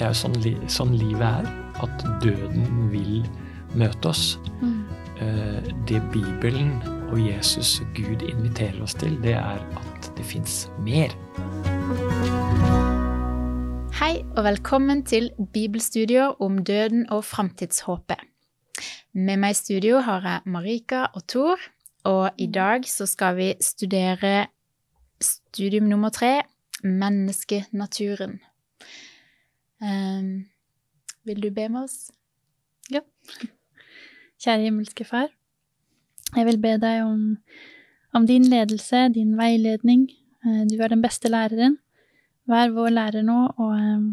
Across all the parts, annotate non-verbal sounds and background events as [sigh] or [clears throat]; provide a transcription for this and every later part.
det er jo sånn, li, sånn livet er. At døden vil møte oss. Mm. Eh, det Bibelen og Jesus og Gud inviterer oss til, det er at det fins mer. Hei og velkommen til bibelstudier om døden og framtidshåpet. Med meg i studio har jeg Marika og Tor, og i dag så skal vi studere studium nummer tre, menneskenaturen. Um, vil du be med oss? Ja. Kjære himmelske Far. Jeg vil be deg om, om din ledelse, din veiledning. Eh, Du er den beste læreren. Vær vår lærer nå, og eh,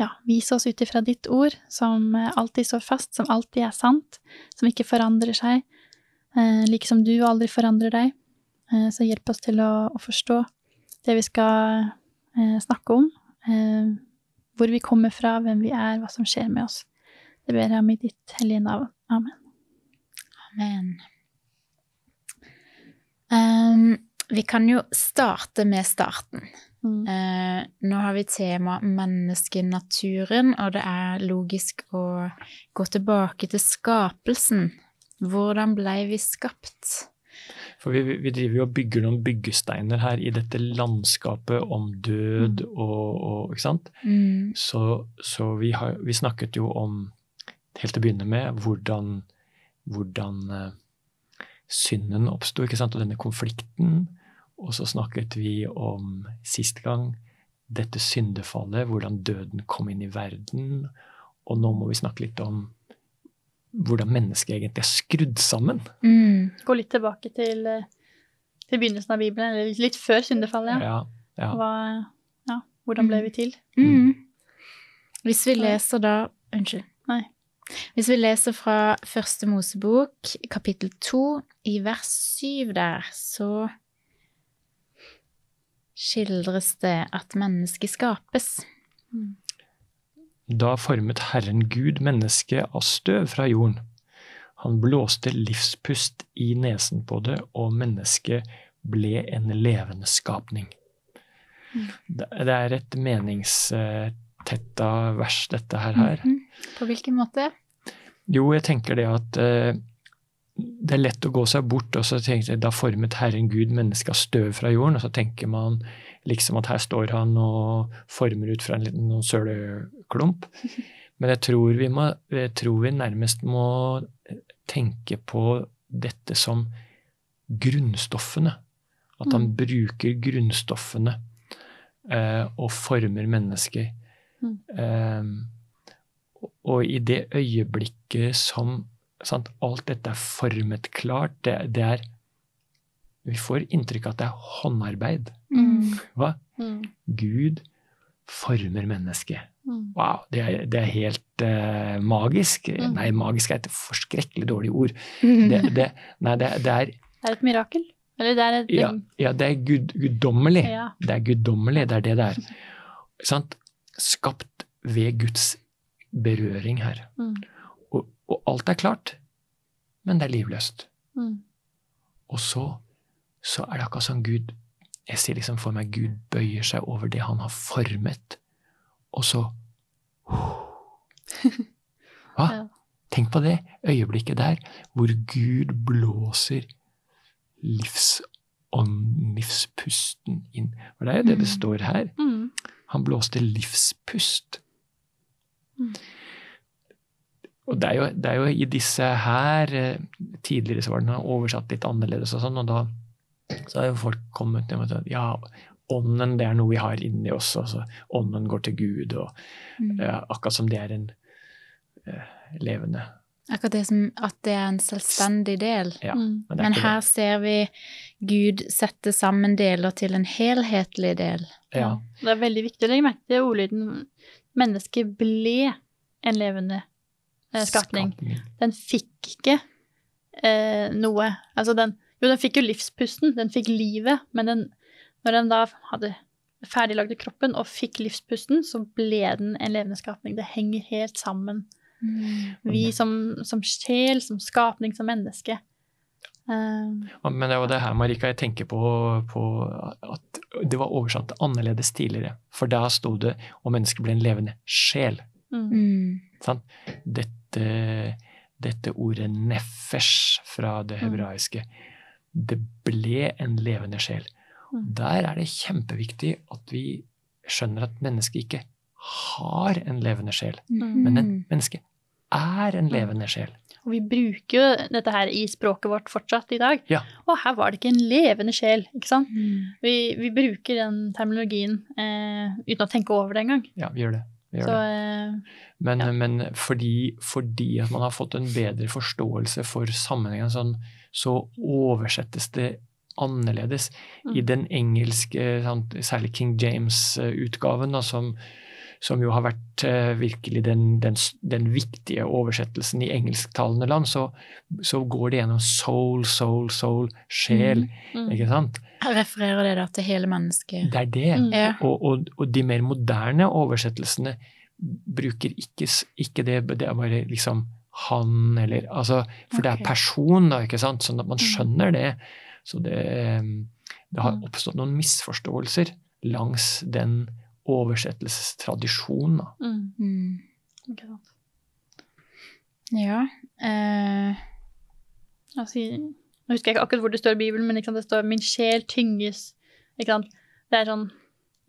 ja, vis oss ut ifra ditt ord, som alltid står fast, som alltid er sant, som ikke forandrer seg, eh, like som du aldri forandrer deg. Eh, Så hjelp oss til å, å forstå det vi skal snakke om, hvor vi kommer fra, hvem vi er, hva som skjer med oss. Det ber jeg om i ditt hellige navn. Amen. Amen. Um, vi kan jo starte med starten. Mm. Uh, nå har vi tema menneskenaturen, og det er logisk å gå tilbake til skapelsen. Hvordan blei vi skapt? For vi, vi driver jo og bygger noen byggesteiner her i dette landskapet om død og, og Ikke sant? Mm. Så, så vi, har, vi snakket jo om, helt til å begynne med, hvordan, hvordan eh, synden oppsto, ikke sant, og denne konflikten. Og så snakket vi om sist gang dette syndefallet, hvordan døden kom inn i verden. Og nå må vi snakke litt om hvordan mennesket egentlig er skrudd sammen. Mm. Gå litt tilbake til, eh, til begynnelsen av Bibelen, eller litt- før syndefallet. Ja. Ja, ja. Hva, ja, hvordan ble vi til? Mm. Hvis vi leser da Unnskyld. Nei. Hvis vi leser fra Første Mosebok, kapittel to, i vers syv der, så skildres det at mennesket skapes. Da formet Herren Gud mennesket av støv fra jorden. Han blåste livspust i nesen på det, og mennesket ble en levende skapning. Det det er et meningstetta vers, dette her. Mm -hmm. På hvilken måte? Jo, jeg tenker det at eh, det er lett å gå seg bort, og så tenker jeg, da formet Herren Gud mennesket av støv fra jorden, og så tenker man liksom at her står han og former ut fra en liten noen søleklump. [laughs] Men jeg tror, vi må, jeg tror vi nærmest må tenke på dette som grunnstoffene. At han Mm. bruker grunnstoffene eh, og former mennesker. Mm. Eh, og i det øyeblikket som sant, alt dette er formet klart, det, det er Vi får inntrykk av at det er håndarbeid. Mm. Hva? Mm. Gud former mennesket. Mm. Wow, det er, det er helt uh, magisk. Mm. Nei, magisk er et forskrekkelig dårlig ord. [laughs] Det, det, nei, det, det er Det er et mirakel. Eller det er et Ja, ja det er gud, guddommelig. Ja. Det er guddommelig, det er det det er. Sant? Skapt ved Guds berøring her. Mm. Og, og alt er klart, men det er livløst. Mm. Og så, så er det akkurat som Gud Jeg ser liksom for meg Gud bøyer seg over det han har formet, og så [laughs] Hva? Tenk på det øyeblikket der hvor Gud blåser livsånd, livspusten inn. For det er jo det det Mm. står her. Mm. Han blåste livspust. Mm. Og det er, jo, det er jo i disse her eh, Tidligere så var den oversatt litt annerledes og sånn, og da så har jo folk kommet til at ja, ånden det er noe vi har inni oss. Altså, ånden går til Gud, og Mm. uh, akkurat som det er en uh, levende Akkurat det som at det er en selvstendig del. Ja, Mm. men Men her her ser vi Gud sette sammen deler til en helhetlig del. det. Ja. Det er veldig viktig å legge merke til ordlyden 'mennesket ble en levende eh, skapning'. Skapning. Den fikk ikke eh, noe Altså, den Jo, den fikk jo livspusten, den fikk livet, men den, når den da hadde ferdiglagde kroppen og fikk livspusten, så ble den en levende skapning. Det henger helt sammen. Vi som, som sjel, som skapning, som menneske. Um, Men det var det her, Marika, jeg tenker på, på at det var oversatt annerledes tidligere. For da sto det om mennesket ble en levende sjel. Mm. Mm. Sant? Dette, dette ordet 'nefesh' fra det Mm. hebraiske, det ble en levende sjel. Mm. Der er det kjempeviktig at vi skjønner at mennesket ikke har en levende sjel, Mm. men et menneske er en levende sjel. Og vi bruker jo dette her i språket vårt fortsatt i dag. Ja. Og her var det ikke en levende sjel, ikke sant? Mm. Vi, vi bruker den terminologien eh, uten å tenke over det engang. Ja, vi gjør det. Vi gjør Så det. eh, Men, Ja. men fordi, fordi at man har fått en bedre forståelse for sammenhengen, sånn, så oversettes det annerledes. I Mm. den engelske, særlig King James-utgaven, som, som jo har vært eh, virkelig den, den, den viktige oversettelsen i engelsktalende land, så, så går det gjennom soul, soul, soul, sjel. mm. Ikke sant? Refererer det da til hele mennesket? Det er det. Mm. Og, og, og de mer moderne oversettelsene bruker ikke, ikke det, det er bare liksom han eller altså, For det er person, da, ikke sant? Sånn at man Mm. skjønner det. Så det, eh, det har Mm. oppstått noen misforståelser langs den oversettelsestradisjonen. Da. Mm. Mm. Ikke sant. Ja. Eh, Altså, nå husker jeg ikke akkurat hvor det står i Bibelen, men ikke sant, det står 'min sjel tynges'. Ikke sant? Det er sånn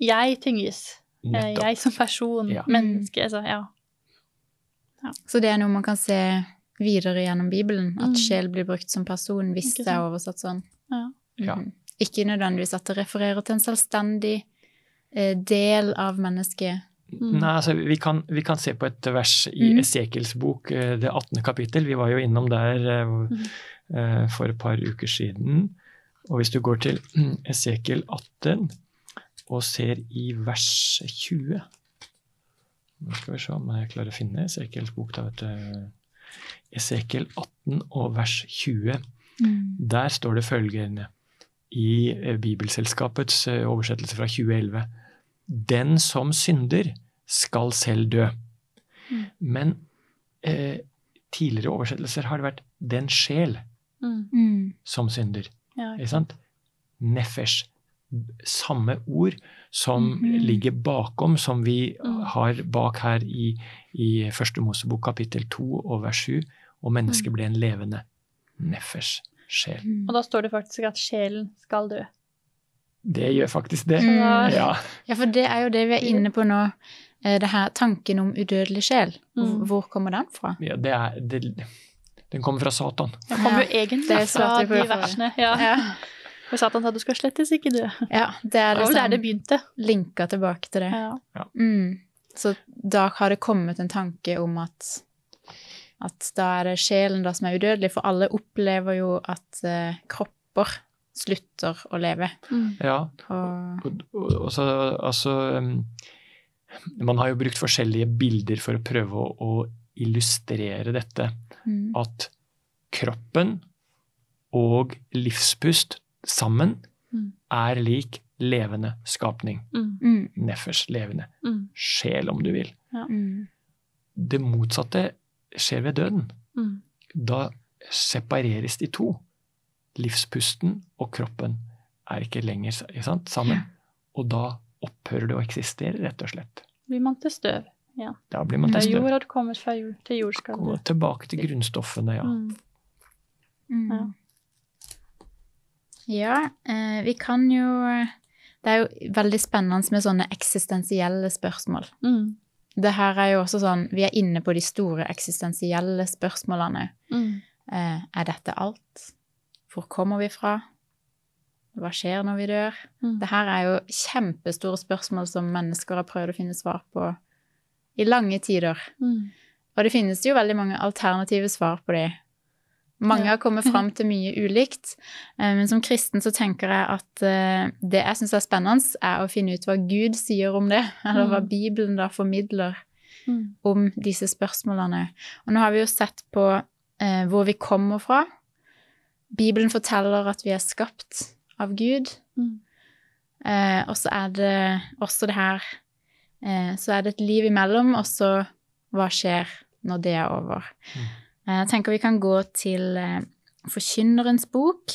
Jeg tynges. Eh, Nettopp. Jeg som person. Ja. Menneske. Altså, ja. Så det er noe man kan se videre gjennom Bibelen? At Mm. sjel blir brukt som person hvis det er oversatt sånn? Ja. Ja. Mhm. Ikke nødvendigvis at det refererer til en selvstendig eh, del av mennesket. Mm. Nei, altså, vi, kan, vi kan se på et vers i Mm. Esekiels bok, eh, det 18. kapittel. Vi var jo innom der eh, Mhm. eh, for et par uker siden. Og hvis du går til mm, [clears throat] Esekiel 18 og ser i vers 20 Nå skal vi se om jeg klarer å finne Esekiels bok. da, vet du. Esekiel 18 og vers 20. Der står det følgende i eh, Bibelselskapets eh, oversettelse fra 2011. Den som synder, skal selv dø. Mm. Men eh, tidligere oversettelser har det vært 'den sjel Mm. Mm. som synder'. Ja, Ikke sant? Nefesh. Samme ord som Mhm. ligger bakom, som vi Mm. har bak her i, i Første Mosebok kapittel 2 og vers 7. Og mennesket Mm. ble en levende neffers sjel. Mm. Og da står det faktisk at sjelen skal dø. Det gjør faktisk det. Mm. Ja. Ja, for det er jo det vi er inne på nå. eh, Det her tanken om udødelig sjel. Mm. Hvor kommer den fra? ja det er, det, den kommer fra Satan. Den kommer jo egentlig det fra de versene. Ja. Ja, For Satan sa du skal slettes ikke dø. ja det er liksom, der det begynte. linka tilbake til det. Ja. Mm. Så da har det kommet en tanke om at, at da er det sjelen da som er udødelig, for alle opplever jo at eh, kropper slutter å leve. Mm. Ja, Og, og, og, og så, altså um, Man har jo brukt forskjellige bilder for å prøve å, å illustrere dette. mm. At kroppen og livspust sammen Mm. er lik levende skapning. Mm. Mm. Nefers levende. Mm. Sjel, om du vil. Ja. Det motsatte skjer ved døden. Mm. Da separeres de to. Livspusten og kroppen er ikke lenger ikke sant, sammen. Og da opphører det å eksistere, rett og slett. Blir man til støv. Da blir man til støv. har kommer kommet fra jord til jord tilbake til grunnstoffene, ja. Mm. Mm. Ja. Ja, eh, vi kan jo Det er jo veldig spennende med sånne eksistensielle spørsmål. Mm. Det her er jo også sånn Vi er inne på de store eksistensielle spørsmålene. Mm. Eh, er dette alt? Hvor kommer vi fra? Hva skjer når vi dør? Mm. Det her er jo kjempestore spørsmål som mennesker har prøvd å finne svar på i lange tider. Mm. Og det finnes jo veldig mange alternative svar på de. Mange har kommet fram [laughs] til mye ulikt, eh, men som kristen så tenker jeg at eh, det jeg syns er spennende, er å finne ut hva Gud sier om det, [laughs] eller hva Mm. Bibelen da formidler Mm. om disse spørsmålene. Og nå har vi jo sett på eh, hvor vi kommer fra. Bibelen forteller at vi er skapt av Gud. Mm. Eh, og så er det også det her eh, Så er det et liv imellom, og så hva skjer når det er over. Mm. Eh, jeg tenker vi kan gå til eh, Forkynnerens bok.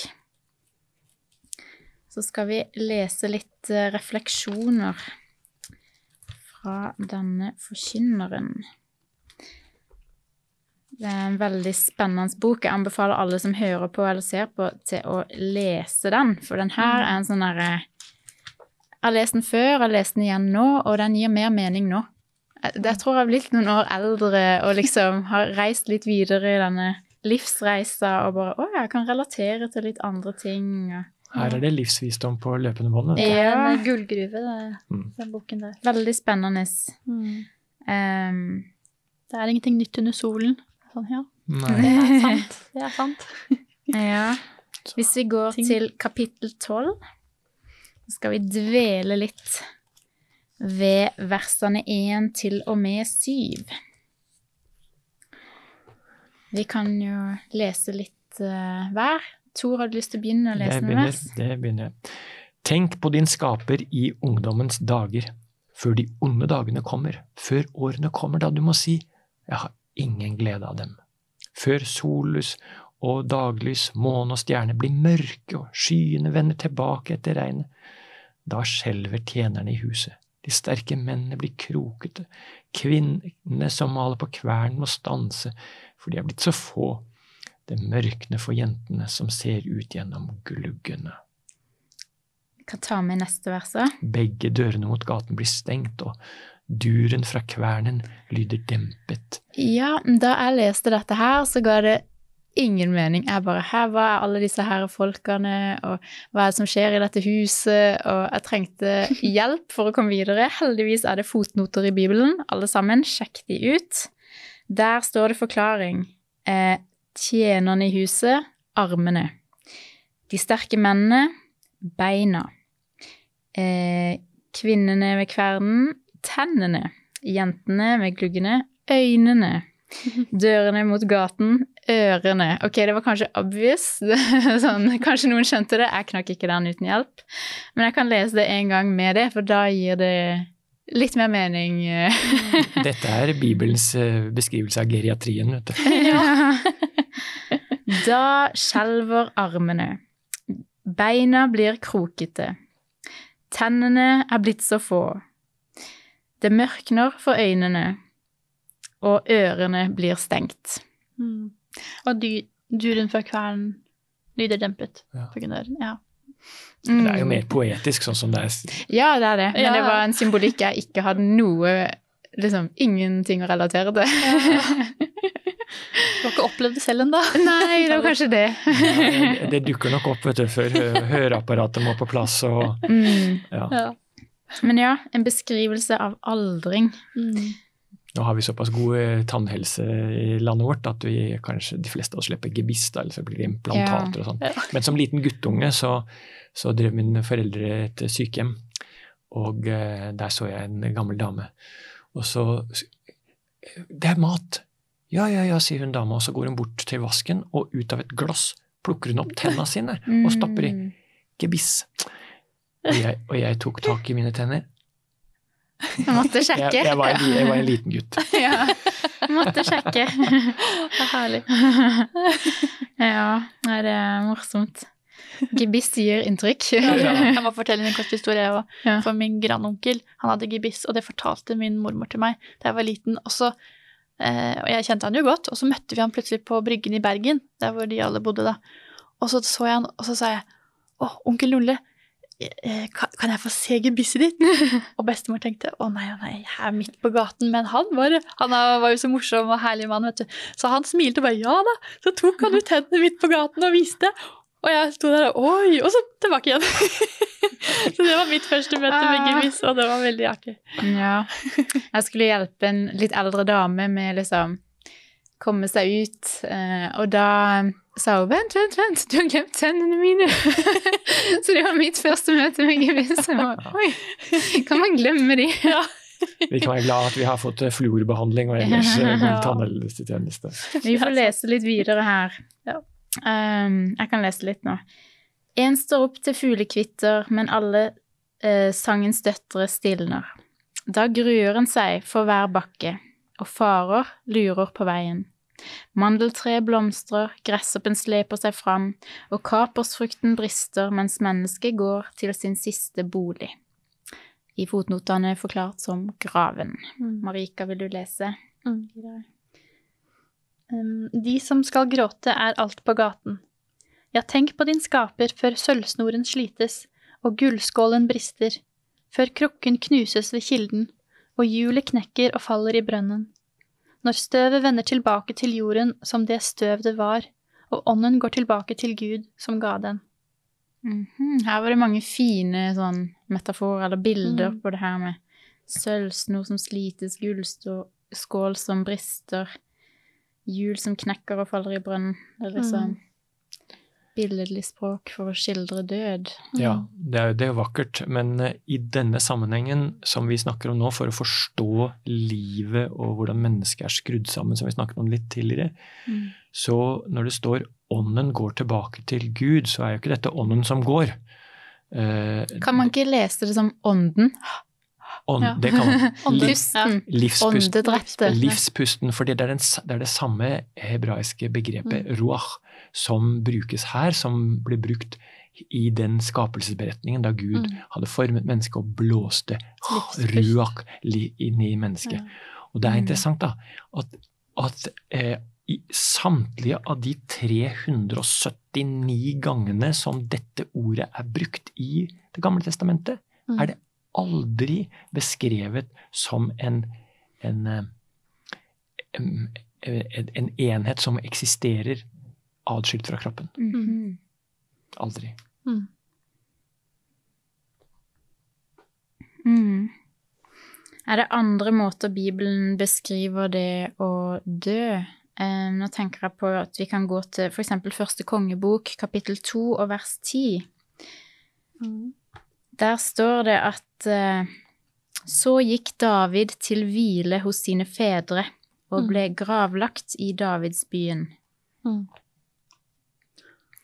så skal vi lese litt eh, refleksjoner fra denne forkynneren. Det er en veldig spennende bok. Jeg anbefaler alle som hører på eller ser på, til å lese den. For den her er en sånn derre Jeg har lest den før, jeg har lest den igjen nå, og den gir mer mening nå. Jeg, jeg tror jeg har blitt noen år eldre og liksom [laughs] har reist litt videre i denne livsreisa og bare Å, jeg kan relatere til litt andre ting. Her er det livsvisdom på løpende bånd. er Ja. en gullgruve, det, Mm. den boken der. Veldig spennende. Mm. Um, Det er ingenting nytt under solen. Sånn, ja. Nei. Det er sant. Det er sant. [laughs] ja. Hvis vi går til kapittel tolv, så skal vi dvele litt ved versene 1 til og med 7. Vi kan jo lese litt uh, hver. Tor, har du lyst til å begynne å lese noen vers? det begynner jeg. Tenk på din skaper i ungdommens dager, før de onde dagene kommer, før årene kommer da du må si jeg har ingen glede av dem. Før sollys og daglys, måne og stjerne blir mørke og skyene vender tilbake etter regnet. Da skjelver tjenerne i huset, de sterke mennene blir krokete, kvinnene som maler på kvern må stanse, for de er blitt så få. Det mørkner for jentene som ser ut gjennom gluggene. Vi kan ta med neste vers òg. Begge dørene mot gaten blir stengt, og duren fra kvernen lyder dempet. Ja, da jeg leste dette her, så ga det ingen mening. Jeg bare Her, hva er alle disse her folkene, og hva er det som skjer i dette huset? Og jeg trengte [laughs] hjelp for å komme videre. Heldigvis er det fotnoter i Bibelen, alle sammen. Sjekk de ut. Der står det forklaring. Eh, tjenerne i huset, armene. De sterke mennene, beina. Eh, kvinnene ved kvernen, tennene. Jentene med gluggene, øynene. [laughs] Dørene mot gaten, ørene. Ok, det var kanskje obvious. [laughs] sånn, kanskje noen skjønte det. Jeg knakk ikke den uten hjelp. Men jeg kan lese det en gang med det, for da gir det litt mer mening. [laughs] Dette er Bibelens eh, beskrivelse av geriatrien, vet du. [laughs] Ja. Da skjelver armene. Beina blir krokete. Tennene er blitt så få. Det mørkner for øynene, og ørene blir stengt. Mm. Og dy, duren fra kvernen lyder dempet Ja. på grunn av den. Ja. Mm. Det er jo mer poetisk, sånn som det er. Ja, det er det. Men Ja. det var en symbolikk jeg ikke hadde noe Liksom ingenting å relatere til. [laughs] Du har ikke opplevd det selv ennå? Nei, det var kanskje det. [laughs] Nei, det dukker nok opp, vet du, før høreapparatet må på plass og Mm. ja. Ja. Men ja, en beskrivelse av aldring. Mm. Nå har vi såpass god eh, tannhelse i landet vårt at vi kanskje de fleste av oss slipper gebiss eller så blir det implantater og sånn. Men som liten guttunge så, så drev mine foreldre et sykehjem, og eh, der så jeg en gammel dame. Og så Det er mat! Ja, ja, ja, sier hun dama, og så går hun bort til vasken, og ut av et glass plukker hun opp tenna sine og stapper i Mm. gebiss. Og jeg, og jeg tok tak i mine tenner. [laughs] Jeg måtte sjekke. Jeg, jeg, var, en, jeg var en liten gutt. [laughs] ja, måtte sjekke. [laughs] Det er herlig. ja, nei, det er morsomt. Gebiss gir inntrykk. Jeg må fortelle en kort historie. jeg. For min grandonkel han hadde gebiss, og det fortalte min mormor til meg da jeg var liten. Og, så, eh, og jeg kjente han jo godt, og så møtte vi han plutselig på Bryggen i Bergen, der hvor de alle bodde da. Og så så jeg han, og så sa jeg å, onkel Nulle, kan jeg få se gebisset ditt? [laughs] og bestemor tenkte å nei, nei, jeg er midt på gaten. Men han var, han var jo så morsom og herlig mann, vet du. Så han smilte og bare ja da. Så tok han ut hendene midt på gaten og viste. Og jeg sto der og oi, og så tilbake igjen. [laughs] så det var mitt første møte med gebiss, og det var veldig artig. Ja. Jeg skulle hjelpe en litt eldre dame med liksom komme seg ut, eh, og da sa hun vent, vent, vent, du har glemt tennene mine. [laughs] Så det var mitt første møte med gebiss. Oi, kan man glemme de? [laughs] Vi kan være glad at vi har fått eh, fluorbehandling og ellers eh, god Ja. tannhelsetjeneste. Vi får lese litt videre her. Ja. Um, jeg kan lese litt nå. En står opp til fuglekvitter, men alle eh, sangens døtre stilner. Da gruer en seg for hver bakke, og farer lurer på veien. Mandeltreet blomstrer, gresshoppen sleper seg fram, og kapersfrukten brister mens mennesket går til sin siste bolig. I fotnotene forklart som graven. Mm. Marika, vil du lese? Mm. De som skal gråte, er alt på gaten. Ja, tenk på din skaper før sølvsnoren slites og gullskålen brister, før krukken knuses ved kilden og hjulet knekker og faller i brønnen. Når støvet vender tilbake til jorden som det støv det var, og ånden går tilbake til Gud som ga den. Mhm. Her var det mange fine sånn metaforer eller bilder Mm. på det her med sølvsnor som slites, gullskål som brister, hjul som knekker og faller i brønnen. Det er liksom billedlig språk for å skildre død. Ja, det er, det er vakkert, men eh, i denne sammenhengen som vi snakker om nå, for å forstå livet og hvordan mennesket er skrudd sammen, som vi snakket om litt tidligere, Mm. så når det står 'ånden går tilbake til Gud', så er jo ikke dette ånden som går. Eh, Kan man ikke lese det som ånden? ånd, Ja. Det kan man. [laughs] Livspusten. Livspusten. Livspusten, For det er, den, det er det samme hebraiske begrepet Mm. ruach som brukes her, som ble brukt i den skapelsesberetningen da Gud Mm. hadde formet mennesket og blåste ruach inn i mennesket. Ja. Og det er Mm. interessant da, at, at eh, i samtlige av de 379 gangene som dette ordet er brukt i Det gamle testamentet, Mm. er det aldri beskrevet som en, en, eh, en, en enhet som eksisterer atskilt fra kroppen. Mhm. Aldri. Mm. Mm. Er det andre måter Bibelen beskriver det å dø? Eh, nå tenker jeg på at vi kan gå til f.eks. første kongebok, kapittel 2 og vers 10. Mm. Der står det at eh, så gikk David til hvile hos sine fedre og Mm. ble gravlagt i Davidsbyen. Mm.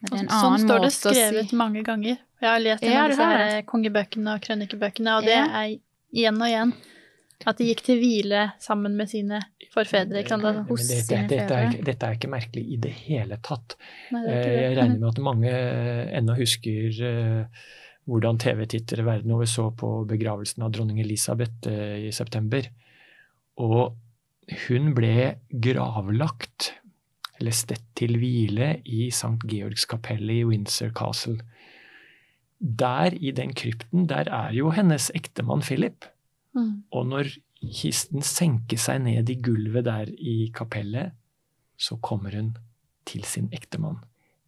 Det en sånn annen står det skrevet si mange ganger. Jeg har lest Ja, gjennom disse her kongebøkene og krønikebøkene, og det Ja. er igjen og igjen at de gikk til hvile sammen med sine forfedre. Ikke sant? Altså, det, dette, sine dette, er, dette er ikke merkelig i det hele tatt. Nei, det er Eh, Jeg regner med at mange eh, ennå husker eh, hvordan TV-tittere verden over så på begravelsen av dronning Elisabeth eh, i september. Og hun ble gravlagt, eller stedt til hvile, i St. Georgs kapell i Windsor Castle. Der, i den krypten, der er jo hennes ektemann Philip. Mm. Og når kisten senker seg ned i gulvet der i kapellet, så kommer hun til sin ektemann.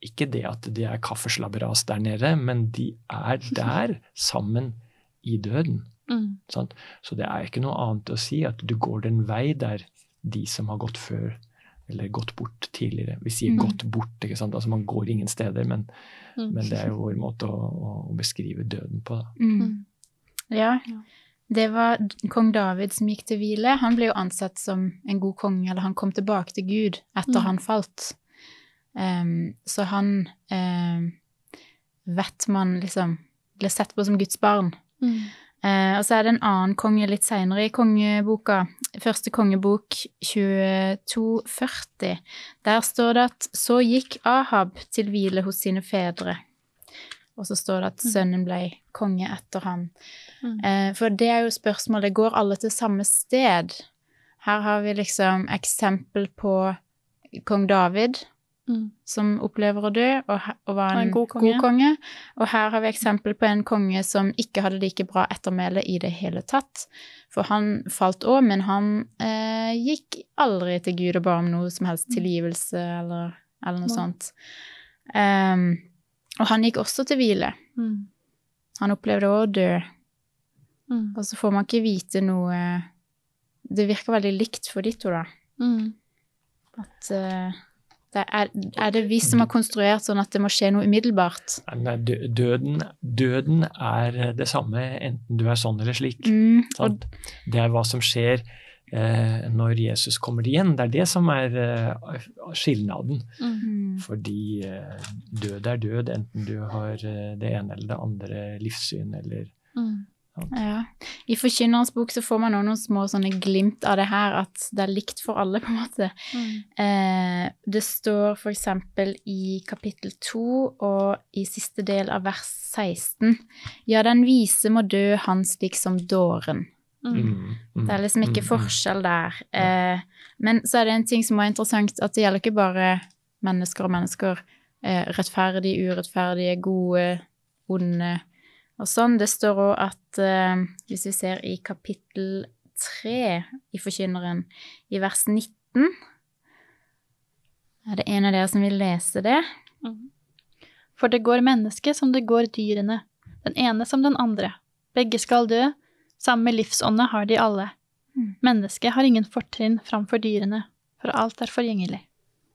Ikke det at det er kaffeslabberas der nede, men de er [laughs] der sammen i døden. Mm. Sant? Så det er ikke noe annet å si at du går den vei der de som har gått før, eller gått bort tidligere. Vi sier Mm. 'gått bort', ikke sant? Altså man går ingen steder, men, Mm. men det er jo vår måte å, å, beskrive døden på. Da. Mm. Mm. Ja. Ja. Det var kong David som gikk til hvile. Han ble jo ansett som en god konge, eller han kom tilbake til Gud etter Mm. han falt. Um, så han um, vet man liksom ble sett på som Guds barn. Mm. Eh, og så er det en annen konge litt seinere i kongeboka, første kongebok 2240. Der står det at så gikk Ahab til hvile hos sine fedre. Og så står det at sønnen ble konge etter ham. Mm. Eh, for det er jo spørsmålet, går alle til samme sted? Her har vi liksom eksempel på kong David, Mm. som opplever å dø, og, og var Og en, en god god, konge. konge. Og her har vi eksempel på en konge som ikke hadde like bra ettermæle i det hele tatt. For han falt òg, men han eh, gikk aldri til Gud og ba om noe som helst tilgivelse eller, eller noe ja. sånt. Um, og han gikk også til hvile. Mm. Han opplevde òg å dø. Mm. Og så får man ikke vite noe Det virker veldig likt for de to, da. Mm. At eh, det er, er det vi som har konstruert sånn at det må skje noe umiddelbart? Nei, døden, døden er det samme enten du er sånn eller slik. Mm, og, Det er hva som skjer eh, når Jesus kommer igjen. Det er det som er eh, skilnaden. Mm. Fordi eh, død er død, enten du har eh, det ene eller det andre livssyn eller. Ja. I Forkynnerens bok så får man også noen små sånne glimt av det her, at det er likt for alle, [laughs] på en måte. Mm. Eh, det står for eksempel i kapittel 2 og i siste del av vers 16 Ja, den vise må dø han slik som dåren. Mm. Mm, mm, Det er liksom ikke mm, mm. forskjell der. Eh, men så er det en ting som er interessant, at det gjelder ikke bare mennesker og mennesker. Eh, rettferdige, urettferdige, gode, onde og sånn. Det står òg at eh, hvis vi ser i kapittel 3 i Forkynneren, i vers 19 Er det en av dere som vil lese det? Mm. For det går menneske som det går dyrene, den ene som den andre. Begge skal dø, samme livsånde har de alle. Mm. Mennesket har ingen fortrinn framfor dyrene, for alt er forgjengelig.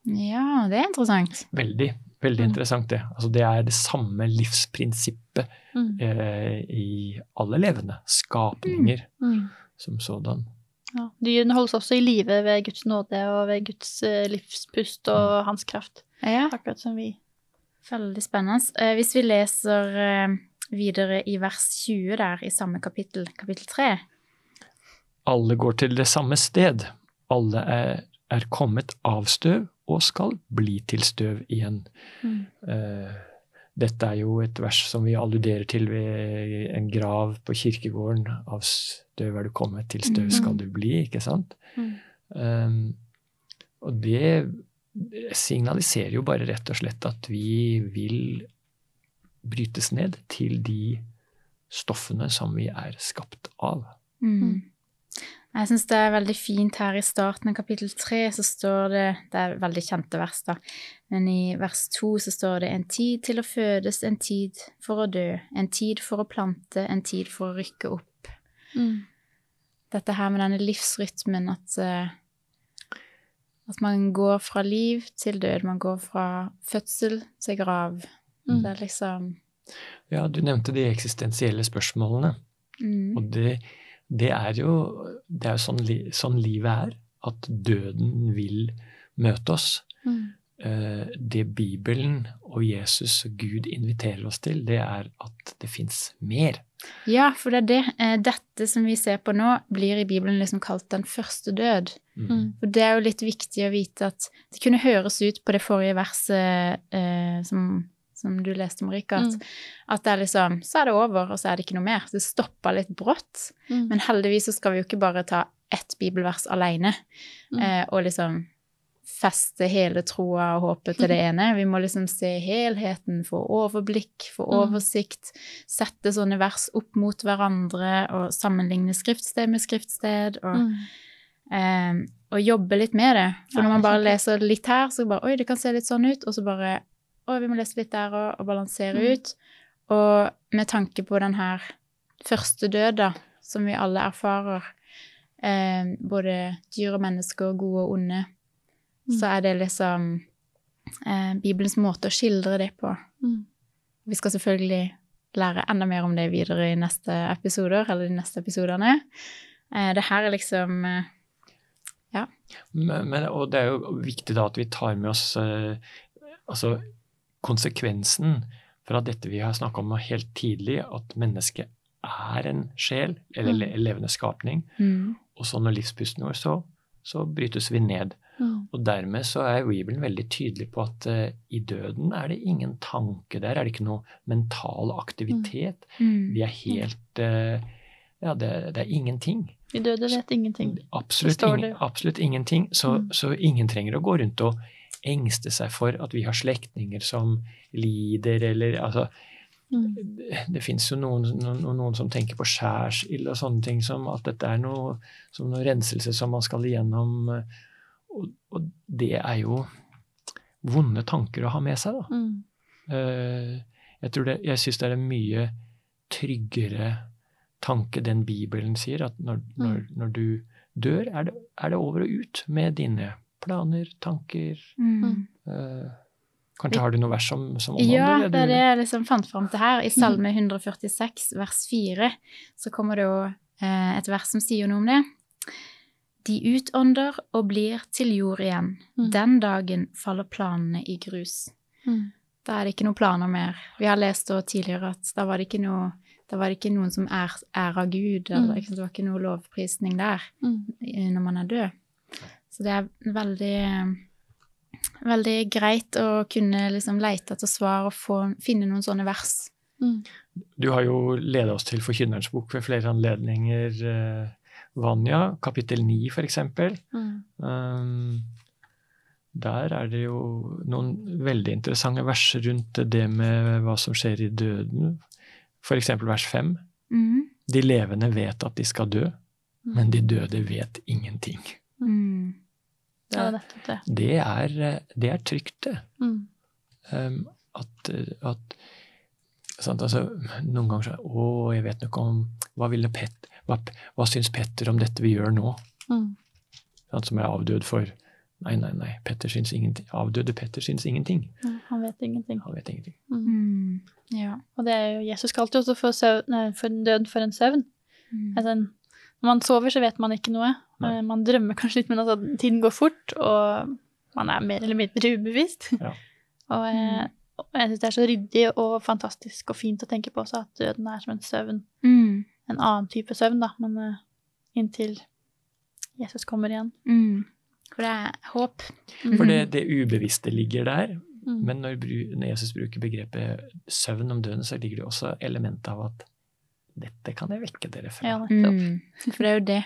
Ja, det er interessant. Veldig, veldig Mm. interessant det. Altså, det er det samme livsprinsippet Mm. eh, i alle levende skapninger Mm. som sådan. Ja. Dyrene holdes også i live ved Guds nåde og ved Guds eh, livspust og hans kraft, Ja, akkurat som vi. veldig spennende. Eh, hvis vi leser eh, videre i vers 20 der i samme kapittel, kapittel 3 Alle går til det samme sted. Alle er, er kommet av støv og skal bli til støv igjen. Mm. Eh, dette er jo et vers som vi alluderer til ved en grav på kirkegården. Av støv er du kommet, til støv skal du bli, ikke sant? Mm. Um, og det signaliserer jo bare rett og slett at vi vil brytes ned til de stoffene som vi er skapt av. Mm. Jeg syns det er veldig fint her i starten av kapittel tre, så står det Det er veldig kjente vers, da. Men i vers to så står det en tid til å fødes, en tid for å dø, en tid for å plante, en tid for å rykke opp. Mm. Dette her med denne livsrytmen, at, eh, at man går fra liv til død, man går fra fødsel til grav. Mm. Det er liksom Ja, du nevnte de eksistensielle spørsmålene. mm. Og det, det er jo, det er jo sånn, li, sånn livet er. At døden vil møte oss. Mm. Eh, det Bibelen og Jesus og Gud inviterer oss til, det er at det fins mer. Ja, for det er det. Eh, Dette som vi ser på nå, blir i Bibelen liksom kalt den første død. Mm. Og det er jo litt viktig å vite at det kunne høres ut på det forrige verset eh, som, som du leste, Marika, at, Mm. at det er liksom Så er det over, og så er det ikke noe mer. Det stoppa litt brått. Mm. Men heldigvis så skal vi jo ikke bare ta ett bibelvers alene Mm. eh, og liksom feste hele troa og håpet til det [laughs] ene. Vi må liksom se helheten, få overblikk, få Mm. oversikt, sette sånne vers opp mot hverandre og sammenligne skriftsted med skriftsted. og Mm. eh, og jobbe litt med det. For når man bare leser litt her, så bare Oi, det kan se litt sånn ut. Og så bare Oi, vi må lese litt der og, og balansere Mm. ut. Og med tanke på den her første død, da, som vi alle erfarer, eh, både dyr og mennesker, gode og onde, Mm. så er det liksom eh, Bibelens måte å skildre det på. Mm. Vi skal selvfølgelig lære enda mer om det videre i neste episoder, eller de neste episodene. Eh, det her er liksom eh, Men, men, og det er jo viktig da at vi tar med oss eh, altså konsekvensen fra dette vi har snakka om helt tidlig, at mennesket er en sjel, eller mm. levende skapning. mm. Og så når livspusten vår så, så brytes vi ned. Mm. Og dermed så er Bibelen veldig tydelig på at uh, i døden er det ingen tanke der, er det ikke noe mental aktivitet. Mm. Vi er helt uh, Ja, det, det er ingenting. Vi døde vet ingenting. Absolutt, ingen, absolutt ingenting. Så, Mm. så ingen trenger å gå rundt og engste seg for at vi har slektninger som lider, eller altså Mm. Det, det fins jo noen, noen, noen som tenker på skjærsild og sånne ting, som at dette er noe som noe renselse som man skal igjennom. Og, og det er jo vonde tanker å ha med seg, da. Mm. Uh, jeg tror det, jeg syns det er en mye tryggere tanke den Bibelen sier, at når, Mm. når, når du dør, er det, er det over og ut med dine planer, tanker Mm. eh, Kanskje har du noe vers som, som Ja, omhandler det er det jeg liksom fant fram til her. I [laughs] Salme 146, vers 4, så kommer det jo eh, et vers som sier noe om det. De utånder og blir til jord igjen. Mm. Den dagen faller planene i grus. Mm. Da er det ikke noen planer mer. Vi har lest det tidligere at da var det ikke noe Da var det ikke noen som æra Gud, eller Mm. det var ikke noe lovprisning der Mm. når man er død. Så det er veldig, veldig greit å kunne liksom leite etter svar og få, finne noen sånne vers. Mm. Du har jo ledet oss til Forkynnerens bok ved flere anledninger, eh, Vanja, kapittel 9 f.eks. Mm. Um, der er det jo noen veldig interessante verser rundt det med hva som skjer i døden. F.eks. vers 5. Mm. De levende vet at de skal dø, men de døde vet ingenting. Mm. Ja, det er det. Det er, eh, det er trygt, det. Mm. Um, at, at sant, altså, Noen ganger så Å, jeg vet noe om Hva ville Pet, hva, hva syns Petter om dette vi gjør nå? Mm. Sant, som er avdød for Nei, nei, nei. Petter syns ingenting. Avdøde Petter syns ingenting. Ja, han vet ingenting. Han vet ingenting. Mm. Mm. Ja. Og det er jo, Jesus kalte jo også for, søvn, nei, for død for en søvn. Mm. Altså, en- når man sover, så vet man ikke noe. Nei. Eh, Man drømmer kanskje litt, men altså, tiden går fort, og man er mer eller mindre ubevisst. Ja. [laughs] og, eh, og jeg syns det er så ryddig og fantastisk og fint å tenke på også, at døden er som en søvn. Mm. En annen type søvn, da, men uh, inntil Jesus kommer igjen. Mm. For det er håp. For det, det ubevisste ligger der. Mm. Men når, når Jesus bruker begrepet søvn om døden, så ligger det også elementet av at dette kan jeg vekke dere fra. Ja. Mm. For det er jo det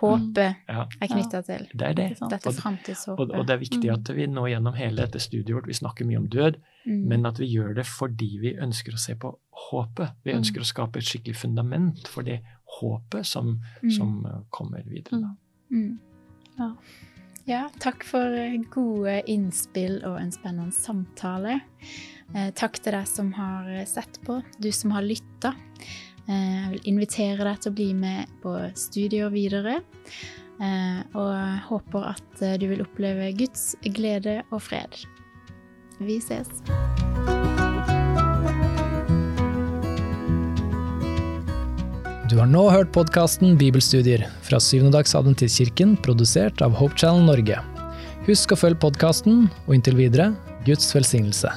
håpet Ja, er knytta til. det er det. Dette framtidshåpet. Og, og det er viktig Mm. at vi nå gjennom hele dette studiet vårt, vi snakker mye om død, Mm. men at vi gjør det fordi vi ønsker å se på håpet. Vi Mm. ønsker å skape et skikkelig fundament for det håpet som, Mm. som uh, kommer videre. Da. Mm. Ja. Ja, takk for eh, gode innspill og en spennende samtale. Eh, takk til deg som har eh, sett på, du som har lytta. Eh, jeg vil invitere deg til å bli med på studier videre. Eh, og håper at eh, du vil oppleve Guds glede og fred. Vi ses. Du har nå hørt podkasten Bibelstudier fra Syvendedagsadventistkirken, produsert av Hope Channel Norge. Husk å følge podkasten, og inntil videre Guds velsignelse.